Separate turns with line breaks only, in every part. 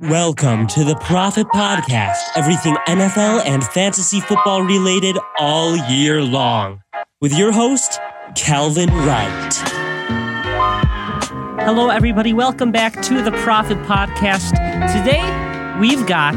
Welcome to the Profit Podcast, everything NFL and fantasy football related all year long, with your host, Calvin Wright.
Hello, everybody. Welcome back to the Profit Podcast. Today, we've got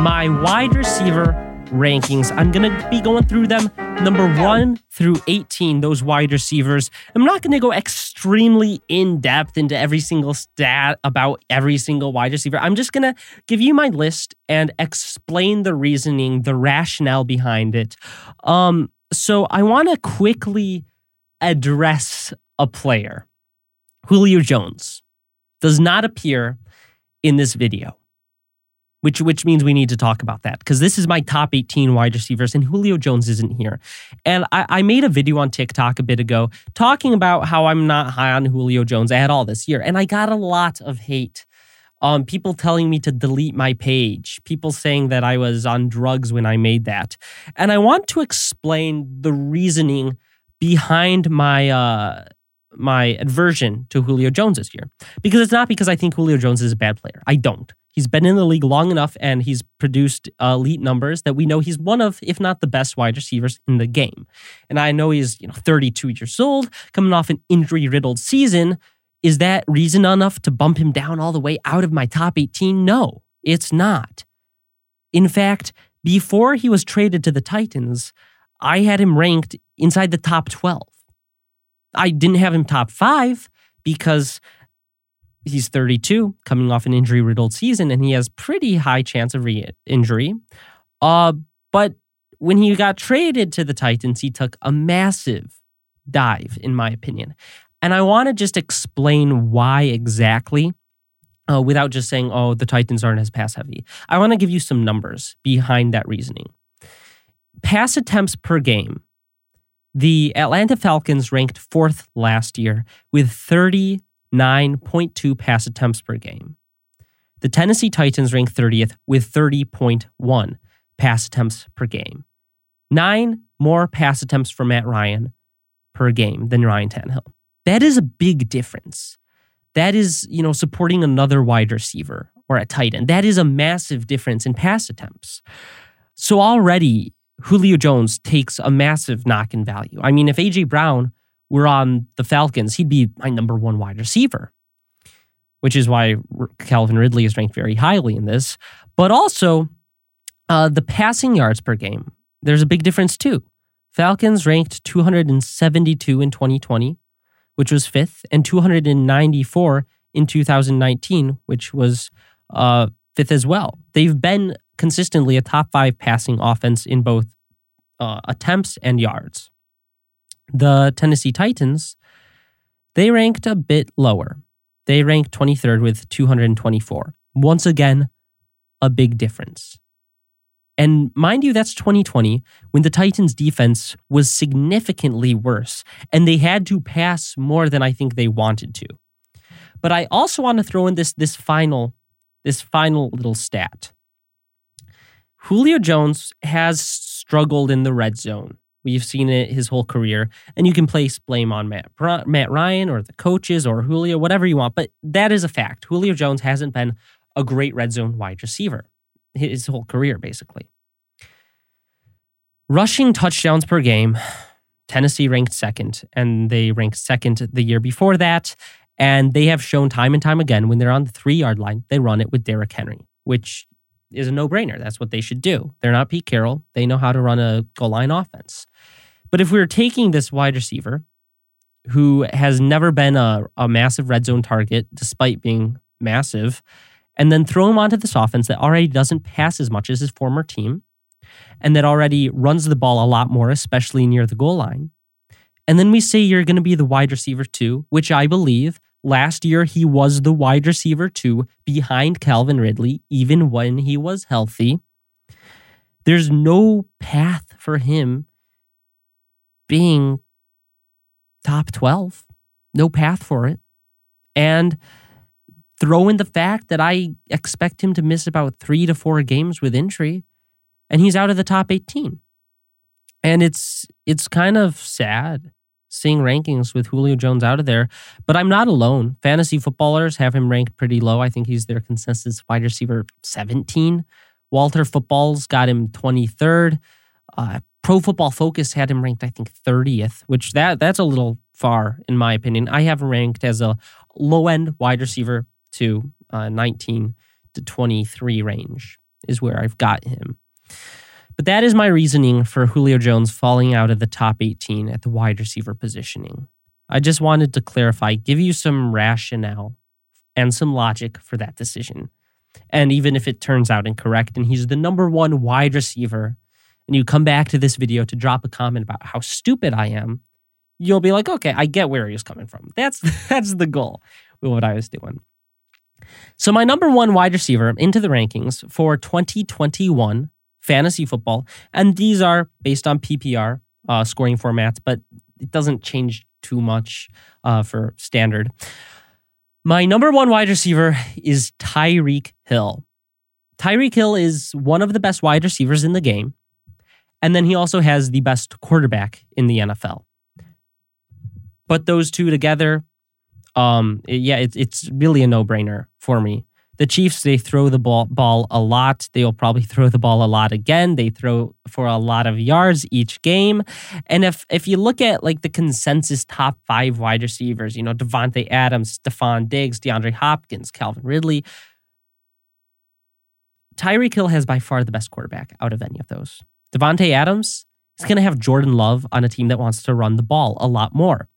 my wide receiver rankings. I'm going to be going through them number one through 18, those wide receivers. I'm not going to go extremely in depth into every single stat about every single wide receiver. I'm just going to give you my list and explain the reasoning, the rationale behind it. Um, so I want to quickly address a player. Julio Jones does not appear in this video which which means we need to talk about that because this is my top 18 wide receivers and Julio Jones isn't here. And I, I, made a video on TikTok a bit ago talking about how I'm not high on Julio Jones at all this year, and I got a lot of hate. Um, people telling me to delete my page, people saying that I was on drugs when I made that, and I want to explain the reasoning behind my uh, my aversion to Julio Jones this year because it's not because I think Julio Jones is a bad player. I don't. He's been in the league long enough and he's produced elite numbers that we know he's one of, if not the best wide receivers in the game. And I know he's, you know, 32 years old, coming off an injury riddled season. Is that reason enough to bump him down all the way out of my top 18? No, it's not. In fact, before he was traded to the Titans, I had him ranked inside the top 12. I didn't have him top five because he's 32, coming off an injury riddled season, and he has pretty high chance of re-injury. Uh, but when he got traded to the Titans, he took a massive dive, in my opinion. And I want to just explain why exactly, uh, without just saying, oh, the Titans aren't as pass heavy. I want to give you some numbers behind that reasoning. Pass attempts per game. The Atlanta Falcons ranked fourth last year with 30 9.2 pass attempts per game. The Tennessee Titans rank 30th with 30.1 pass attempts per game. Nine more pass attempts for Matt Ryan per game than Ryan Tannehill. That is a big difference. That is, you know, supporting another wide receiver or a tight end. That is a massive difference in pass attempts. So already, Julio Jones takes a massive knock in value. I mean, if AJ Brown were on the Falcons, he'd be my number one wide receiver, which is why Calvin Ridley is ranked very highly in this. But also, uh, the passing yards per game, there's a big difference too. Falcons ranked 272 in 2020, which was fifth, and 294 in 2019, which was uh, fifth as well. They've been consistently a top five passing offense in both uh, attempts and yards the Tennessee Titans, they ranked a bit lower. They ranked 23rd with 224. Once again, a big difference. And mind you, that's 2020 when the Titans' defense was significantly worse and they had to pass more than I think they wanted to. But I also want to throw in this, this final this final little stat. Julio Jones has struggled in the red zone We've seen it his whole career, and you can place blame on Matt Matt Ryan or the coaches or Julio, whatever you want. But that is a fact. Julio Jones hasn't been a great red zone wide receiver his whole career, basically. Rushing touchdowns per game, Tennessee ranked second, and they ranked second the year before that. And they have shown time and time again when they're on the three yard line, they run it with Derrick Henry, which is a no brainer. That's what they should do. They're not Pete Carroll. They know how to run a goal line offense. But if we are taking this wide receiver who has never been a, a massive red zone target despite being massive, and then throw him onto this offense that already doesn't pass as much as his former team, and that already runs the ball a lot more, especially near the goal line. And then we say you're going to be the wide receiver too, which I believe Last year, he was the wide receiver two behind Calvin Ridley, even when he was healthy. There's no path for him being top 12. No path for it. And throw in the fact that I expect him to miss about three to four games with injury, and he's out of the top 18. And it's it's kind of sad seeing rankings with Julio Jones out of there. But I'm not alone. Fantasy footballers have him ranked pretty low. I think he's their consensus wide receiver 17. Walter Football's got him 23rd. Uh, Pro Football Focus had him ranked, I think, 30th, which that that's a little far in my opinion. I have ranked as a low end wide receiver to uh, 19 to 23 range is where I've got him. But that is my reasoning for Julio Jones falling out of the top 18 at the wide receiver positioning. I just wanted to clarify, give you some rationale and some logic for that decision. And even if it turns out incorrect and he's the number one wide receiver, and you come back to this video to drop a comment about how stupid I am, you'll be like, okay, I get where he was coming from. That's that's the goal with what I was doing. So my number one wide receiver into the rankings for 2021 fantasy football, and these are based on PPR uh, scoring formats, but it doesn't change too much uh, for standard. My number one wide receiver is Tyreek Hill. Tyreek Hill is one of the best wide receivers in the game. And then he also has the best quarterback in the NFL. But those two together, um, yeah, it's it's really a no brainer for me. The Chiefs, they throw the ball, ball a lot. They'll probably throw the ball a lot again. They throw for a lot of yards each game. And if if you look at like the consensus top five wide receivers, you know, Davante Adams, Stefon Diggs, DeAndre Hopkins, Calvin Ridley, Tyreek Hill has by far the best quarterback out of any of those. Davante Adams is going to have Jordan Love on a team that wants to run the ball a lot more.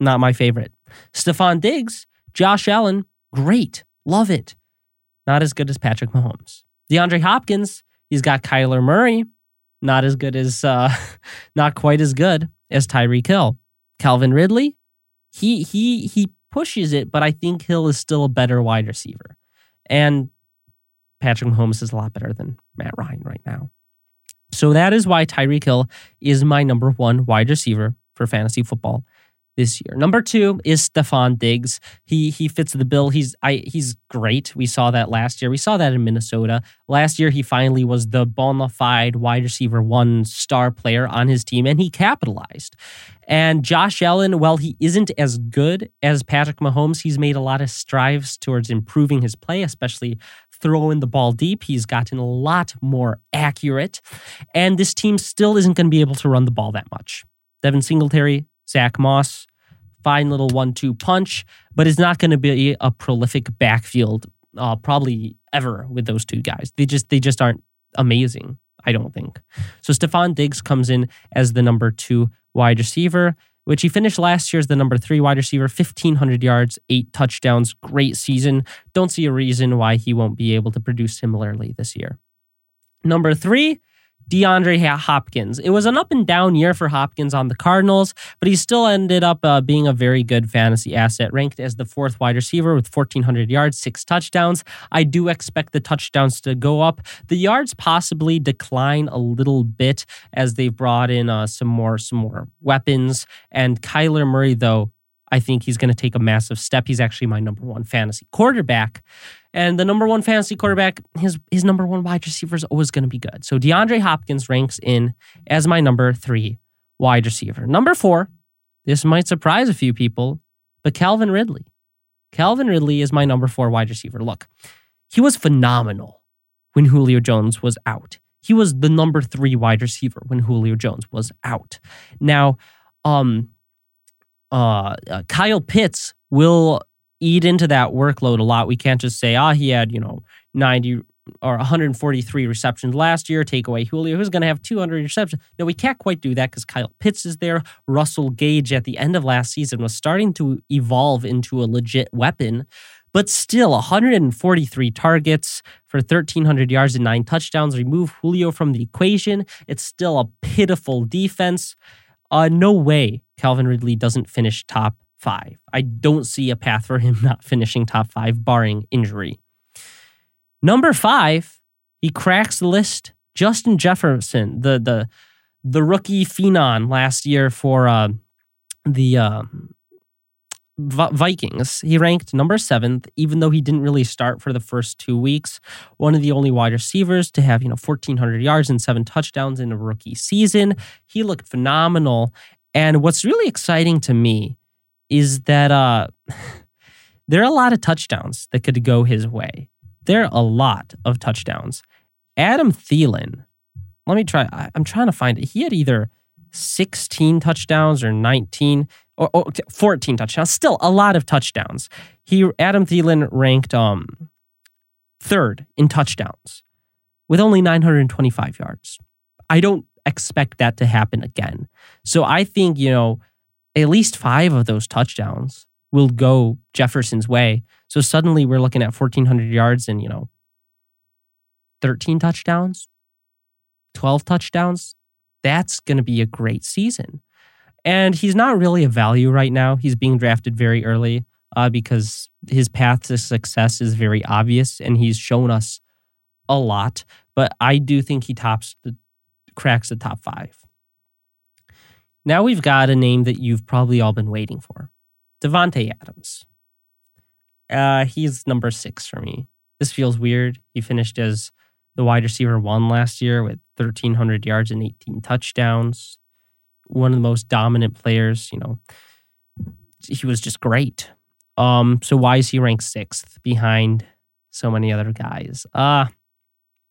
Not my favorite. Stefon Diggs, Josh Allen, great. Love it. Not as good as Patrick Mahomes. DeAndre Hopkins, he's got Kyler Murray. Not as good as, uh, not quite as good as Tyreek Hill. Calvin Ridley, he he he pushes it, but I think Hill is still a better wide receiver. And Patrick Mahomes is a lot better than Matt Ryan right now. So that is why Tyreek Hill is my number one wide receiver for fantasy football this year. Number two is Stefon Diggs. He he fits the bill. He's I he's great. We saw that last year. We saw that in Minnesota. Last year he finally was the bona fide wide receiver one star player on his team and he capitalized. And Josh Allen, while he isn't as good as Patrick Mahomes, he's made a lot of strives towards improving his play, especially throwing the ball deep. He's gotten a lot more accurate. And this team still isn't going to be able to run the ball that much. Devin Singletary, Zach Moss, fine little one two punch, but it's not going to be a prolific backfield uh, probably ever with those two guys. They just they just aren't amazing, I don't think. So Stefon Diggs comes in as the number two wide receiver, which he finished last year as the number three wide receiver, 1,500 yards, eight touchdowns, great season. Don't see a reason why he won't be able to produce similarly this year. Number three, DeAndre Hopkins. It was an up and down year for Hopkins on the Cardinals, but he still ended up uh, being a very good fantasy asset, ranked as the fourth wide receiver with 1,400 yards, six touchdowns. I do expect the touchdowns to go up. The yards possibly decline a little bit as they've brought in uh, some more some more weapons. And Kyler Murray, though, I think he's going to take a massive step. He's actually my number one fantasy quarterback. And the number one fantasy quarterback, his his number one wide receiver is always going to be good. So DeAndre Hopkins ranks in as my number three wide receiver. Number four, this might surprise a few people, but Calvin Ridley. Calvin Ridley is my number four wide receiver. Look, he was phenomenal when Julio Jones was out. He was the number three wide receiver when Julio Jones was out. Now, um, uh, uh, Kyle Pitts will eat into that workload a lot. We can't just say, ah, he had, you know, 90 or 143 receptions last year, take away Julio, who's going to have 200 receptions. No, we can't quite do that because Kyle Pitts is there. Russell Gage at the end of last season was starting to evolve into a legit weapon. But still, 143 targets for 1,300 yards and nine touchdowns. Remove Julio from the equation. It's still a pitiful defense. Uh, no way Calvin Ridley doesn't finish top five. I don't see a path for him not finishing top five, barring injury. Number five, he cracks the list. Justin Jefferson, the the the rookie phenom last year for uh, the uh, Vikings. He ranked number seventh, even though he didn't really start for the first two weeks. One of the only wide receivers to have you know 1,400 yards and seven touchdowns in a rookie season. He looked phenomenal, And what's really exciting to me is that uh, there are a lot of touchdowns that could go his way. There are a lot of touchdowns. Adam Thielen, let me try. I, I'm trying to find it. He had either 16 touchdowns or 19 or, or 14 touchdowns. Still a lot of touchdowns. He Adam Thielen ranked um third in touchdowns with only 925 yards. I don't expect that to happen again. So I think, you know, at least 5 of those touchdowns will go Jefferson's way. So suddenly we're looking at 1400 yards and, you know, 13 touchdowns, 12 touchdowns. That's going to be a great season. And he's not really a value right now. He's being drafted very early uh, because his path to success is very obvious and he's shown us a lot. But I do think he tops the cracks the top five. Now we've got a name that you've probably all been waiting for Davante Adams. Uh, he's number six for me. This feels weird. He finished as the wide receiver one last year with 1,300 yards and 18 touchdowns. One of the most dominant players, you know, he was just great. Um, so why is he ranked sixth behind so many other guys? Uh,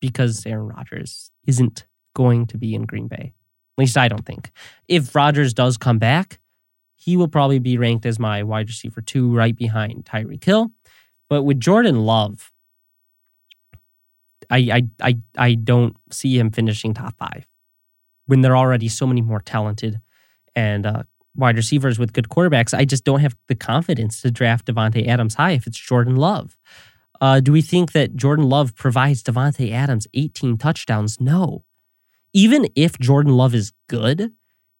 because Aaron Rodgers isn't going to be in Green Bay. At least I don't think. If Rodgers does come back, he will probably be ranked as my wide receiver two, right behind Tyreek Hill. But with Jordan Love, I, I I I don't see him finishing top five when there are already so many more talented and uh, wide receivers with good quarterbacks. I just don't have the confidence to draft Davante Adams high if it's Jordan Love. Uh, do we think that Jordan Love provides Davante Adams 18 touchdowns? No. Even if Jordan Love is good,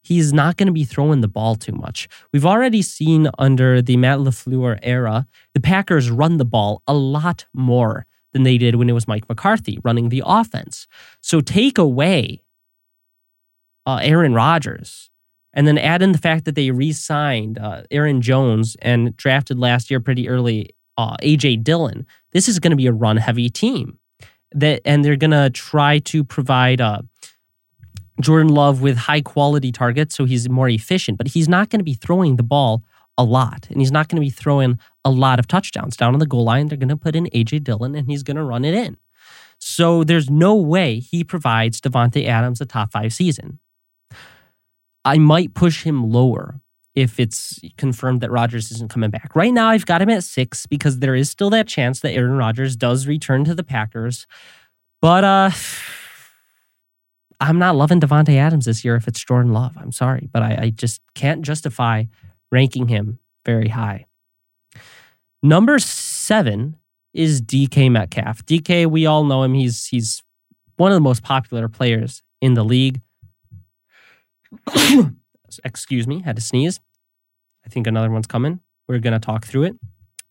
he's not going to be throwing the ball too much. We've already seen under the Matt LaFleur era, the Packers run the ball a lot more than they did when it was Mike McCarthy running the offense. So take away uh, Aaron Rodgers and then add in the fact that they re signed uh, Aaron Jones and drafted last year pretty early uh, AJ Dillon. This is going to be a run heavy team. That and they're going to try to provide uh, Jordan Love with high quality targets so he's more efficient, but he's not going to be throwing the ball a lot. And he's not going to be throwing a lot of touchdowns. Down on the goal line, they're going to put in AJ Dillon and he's going to run it in. So there's no way he provides Davante Adams a top five season. I might push him lower if it's confirmed that Rodgers isn't coming back. Right now, I've got him at six because there is still that chance that Aaron Rodgers does return to the Packers. But uh I'm not loving Davante Adams this year if it's Jordan Love. I'm sorry, but I, I just can't justify ranking him very high. Number seven is DK Metcalf. DK, we all know him. He's he's one of the most popular players in the league. Excuse me, had to sneeze. I think another one's coming. We're gonna talk through it.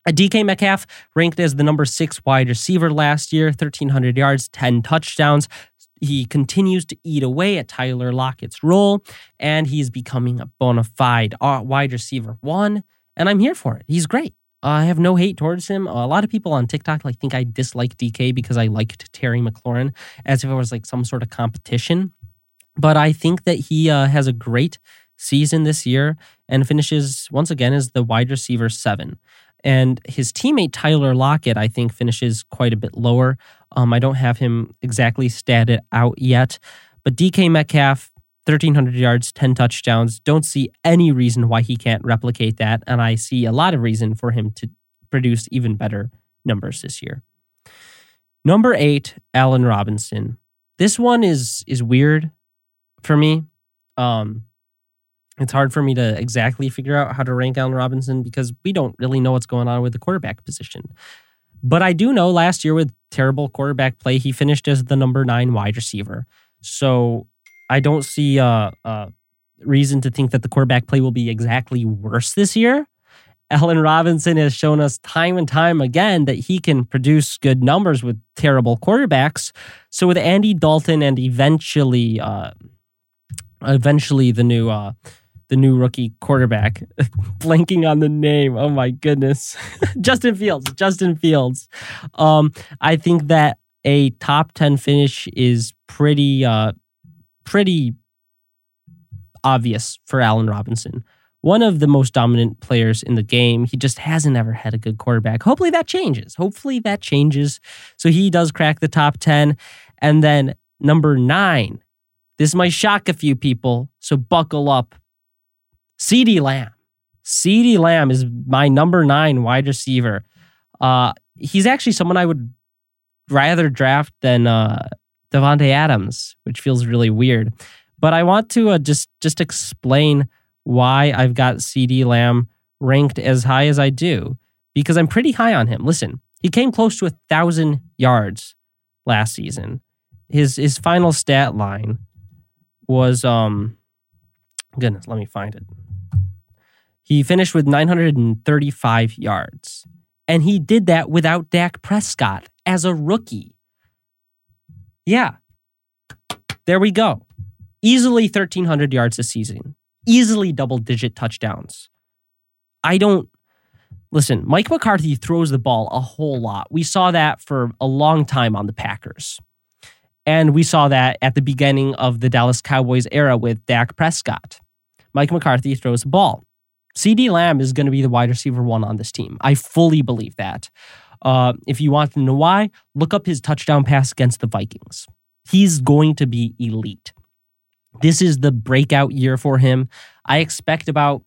DK Metcalf ranked as the number six wide receiver last year, 1,300 yards, 10 touchdowns. He continues to eat away at Tyler Lockett's role, and he's becoming a bona fide uh, wide receiver one. And I'm here for it. He's great. I have no hate towards him. A lot of people on TikTok like think I dislike DK because I liked Terry McLaurin as if it was like some sort of competition. But I think that he uh, has a great season this year and finishes once again as the wide receiver seven. And his teammate Tyler Lockett, I think, finishes quite a bit lower. Um, I don't have him exactly statted out yet, but DK Metcalf, 1,300 yards, 10 touchdowns. Don't see any reason why he can't replicate that. And I see a lot of reason for him to produce even better numbers this year. Number eight, Allen Robinson. This one is is weird for me. Um, it's hard for me to exactly figure out how to rank Allen Robinson because we don't really know what's going on with the quarterback position. But I do know last year with terrible quarterback play, he finished as the number nine wide receiver. So I don't see a, a reason to think that the quarterback play will be exactly worse this year. Allen Robinson has shown us time and time again that he can produce good numbers with terrible quarterbacks. So with Andy Dalton and eventually, uh, eventually the new uh, the new rookie quarterback. Blanking on the name. Oh my goodness. Justin Fields. Justin Fields. Um, I think that a top 10 finish is pretty uh pretty obvious for Allen Robinson. One of the most dominant players in the game. He just hasn't ever had a good quarterback. Hopefully that changes. Hopefully that changes. So he does crack the top 10. And then number nine, this might shock a few people. So buckle up. CeeDee Lamb. CeeDee Lamb is my number nine wide receiver. Uh, he's actually someone I would rather draft than uh, Davante Adams, which feels really weird. But I want to uh, just just explain why I've got CeeDee Lamb ranked as high as I do because I'm pretty high on him. Listen, he came close to a thousand yards last season. His his final stat line was um goodness, let me find it. He finished with 935 yards. And he did that without Dak Prescott as a rookie. Yeah. There we go. Easily 1,300 yards this season. Easily double digit touchdowns. I don't. Listen, Mike McCarthy throws the ball a whole lot. We saw that for a long time on the Packers. And we saw that at the beginning of the Dallas Cowboys era with Dak Prescott. Mike McCarthy throws the ball. CeeDee Lamb is going to be the wide receiver one on this team. I fully believe that. Uh, if you want to know why, look up his touchdown pass against the Vikings. He's going to be elite. This is the breakout year for him. I expect about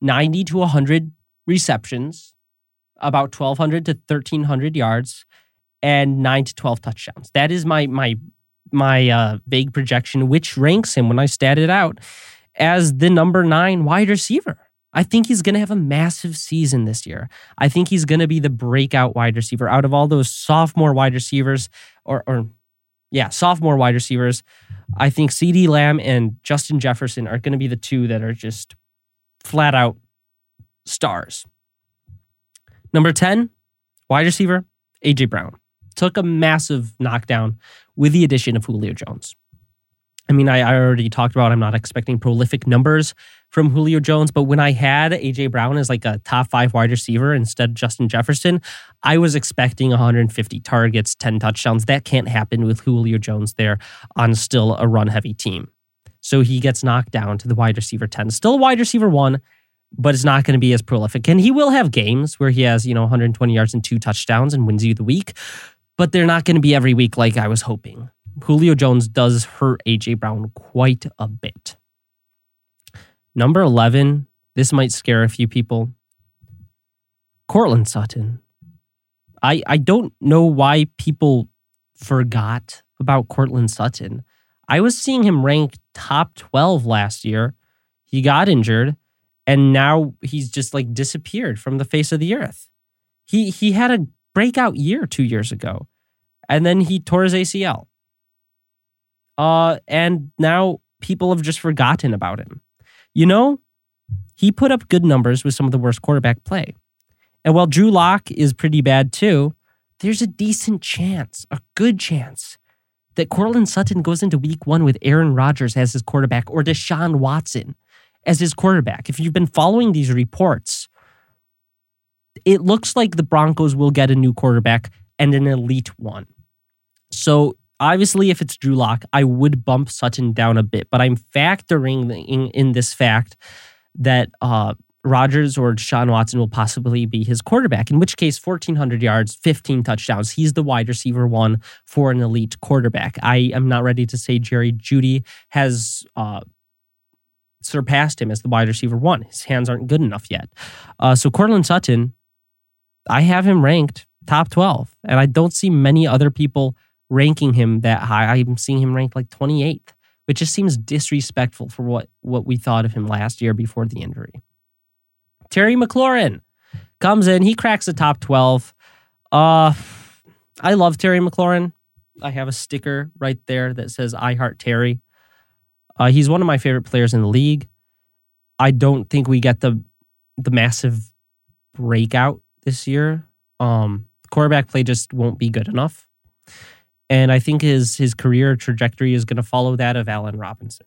90 to 100 receptions, about 1,200 to 1,300 yards, and 9 to 12 touchdowns. That is my my my uh, vague projection, which ranks him when I stat it out as the number nine wide receiver. I think he's going to have a massive season this year. I think he's going to be the breakout wide receiver out of all those sophomore wide receivers, or, or yeah, sophomore wide receivers. I think CeeDee Lamb and Justin Jefferson are going to be the two that are just flat out stars. Number 10, wide receiver, AJ Brown. Took a massive knockdown with the addition of Julio Jones. I mean, I, I already talked about I'm not expecting prolific numbers from Julio Jones, but when I had AJ Brown as like a top five wide receiver instead of Justin Jefferson, I was expecting 150 targets, 10 touchdowns. That can't happen with Julio Jones there on still a run heavy team. So he gets knocked down to the wide receiver 10. Still a wide receiver one, but it's not going to be as prolific. And he will have games where he has, you know, 120 yards and two touchdowns and wins you the week, but they're not going to be every week like I was hoping. Julio Jones does hurt AJ Brown quite a bit. Number 11, this might scare a few people. Courtland Sutton. I, I don't know why people forgot about Courtland Sutton. I was seeing him ranked top 12 last year. He got injured and now he's just like disappeared from the face of the earth. He he had a breakout year 2 years ago and then he tore his ACL. Uh, and now people have just forgotten about him. You know, he put up good numbers with some of the worst quarterback play. And while Drew Lock is pretty bad too, there's a decent chance, a good chance, that Courtland Sutton goes into week one with Aaron Rodgers as his quarterback or Deshaun Watson as his quarterback. If you've been following these reports, it looks like the Broncos will get a new quarterback and an elite one. So obviously, if it's Drew Lock, I would bump Sutton down a bit, but I'm factoring in, in this fact that uh, Rodgers or Deshaun Watson will possibly be his quarterback, in which case, 1,400 yards, 15 touchdowns. He's the wide receiver one for an elite quarterback. I am not ready to say Jerry Jeudy has. Uh, surpassed him as the wide receiver one. His hands aren't good enough yet. Uh, so Courtland Sutton, I have him ranked top 12, and I don't see many other people ranking him that high. I'm seeing him ranked like 28th, which just seems disrespectful for what, what we thought of him last year before the injury. Terry McLaurin comes in. He cracks the top 12. Uh, I love Terry McLaurin. I have a sticker right there that says I heart Terry. Uh, he's one of my favorite players in the league. I don't think we get the the massive breakout this year. Um, quarterback play just won't be good enough. And I think his his career trajectory is going to follow that of Allen Robinson.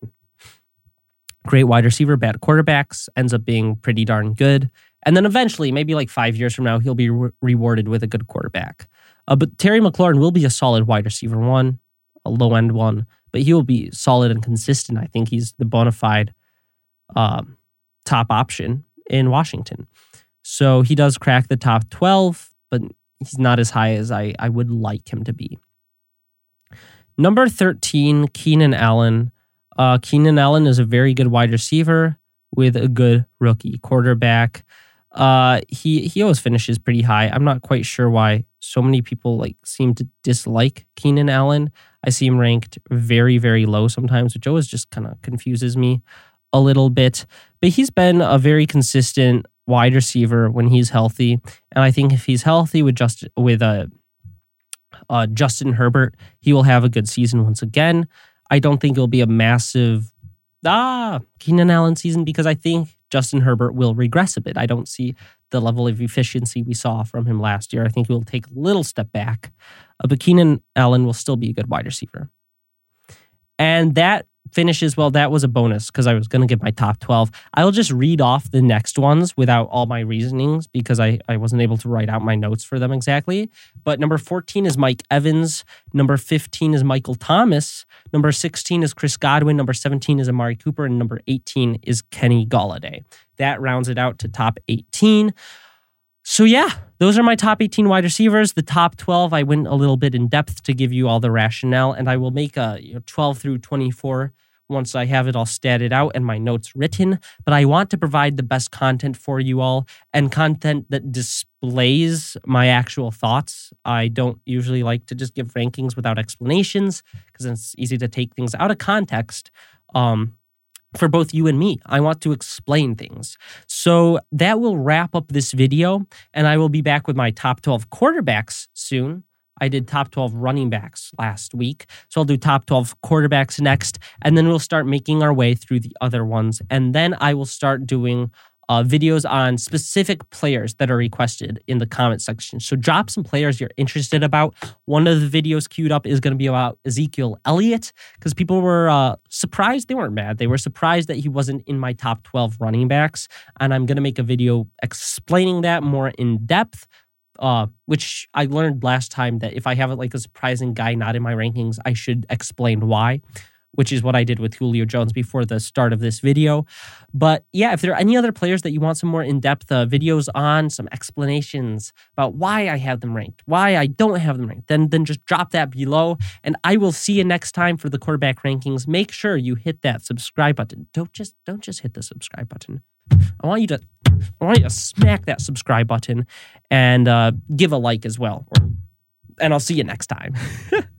Great wide receiver, bad quarterbacks, ends up being pretty darn good. And then eventually, maybe like five years from now, he'll be re- rewarded with a good quarterback. Uh, but Terry McLaurin will be a solid wide receiver one, a low end one, but he will be solid and consistent. I think he's the bona fide uh, top option in Washington. So he does crack the top 12, but he's not as high as I, I would like him to be. Number 13, Keenan Allen. Uh, Keenan Allen is a very good wide receiver with a good rookie quarterback. Uh, he he always finishes pretty high. I'm not quite sure why so many people like seem to dislike Keenan Allen. I see him ranked very very low sometimes, which always just kind of confuses me a little bit. But he's been a very consistent wide receiver when he's healthy, and I think if he's healthy with just with a uh, Justin Herbert, he will have a good season once again. I don't think it'll be a massive ah Keenan Allen season because I think Justin Herbert will regress a bit. I don't see the level of efficiency we saw from him last year. I think he will take a little step back, uh, but Keenan Allen will still be a good wide receiver. And that finishes, well, that was a bonus because I was going to give my top 12. I'll just read off the next ones without all my reasonings because I, I wasn't able to write out my notes for them exactly. But number 14 is Mike Evans. Number 15 is Michael Thomas. Number 16 is Chris Godwin. Number 17 is Amari Cooper. And number 18 is Kenny Golladay. That rounds it out to top 18. So, yeah, those are my top 18 wide receivers. The top 12, I went a little bit in depth to give you all the rationale, and I will make a you know, 12 through 24 once I have it all statted out and my notes written. But I want to provide the best content for you all and content that displays my actual thoughts. I don't usually like to just give rankings without explanations because it's easy to take things out of context. Um, for both you and me. I want to explain things. So that will wrap up this video, and I will be back with my top 12 quarterbacks soon. I did top 12 running backs last week. So I'll do top 12 quarterbacks next, and then we'll start making our way through the other ones. And then I will start doing uh, videos on specific players that are requested in the comment section. So drop some players you're interested about. One of the videos queued up is going to be about Ezekiel Elliott because people were uh, surprised. They weren't mad. They were surprised that he wasn't in my top 12 running backs. And I'm going to make a video explaining that more in depth. Uh, which I learned last time that if I have like a surprising guy not in my rankings, I should explain why which is what I did with Julio Jones before the start of this video. But yeah, if there are any other players that you want some more in depth uh, videos on, some explanations about why I have them ranked, why I don't have them ranked, then, then just drop that below. And I will see you next time for the quarterback rankings. Make sure you hit that subscribe button. Don't just don't just hit the subscribe button. I want you to I want you to smack that subscribe button and uh, give a like as well. And I'll see you next time.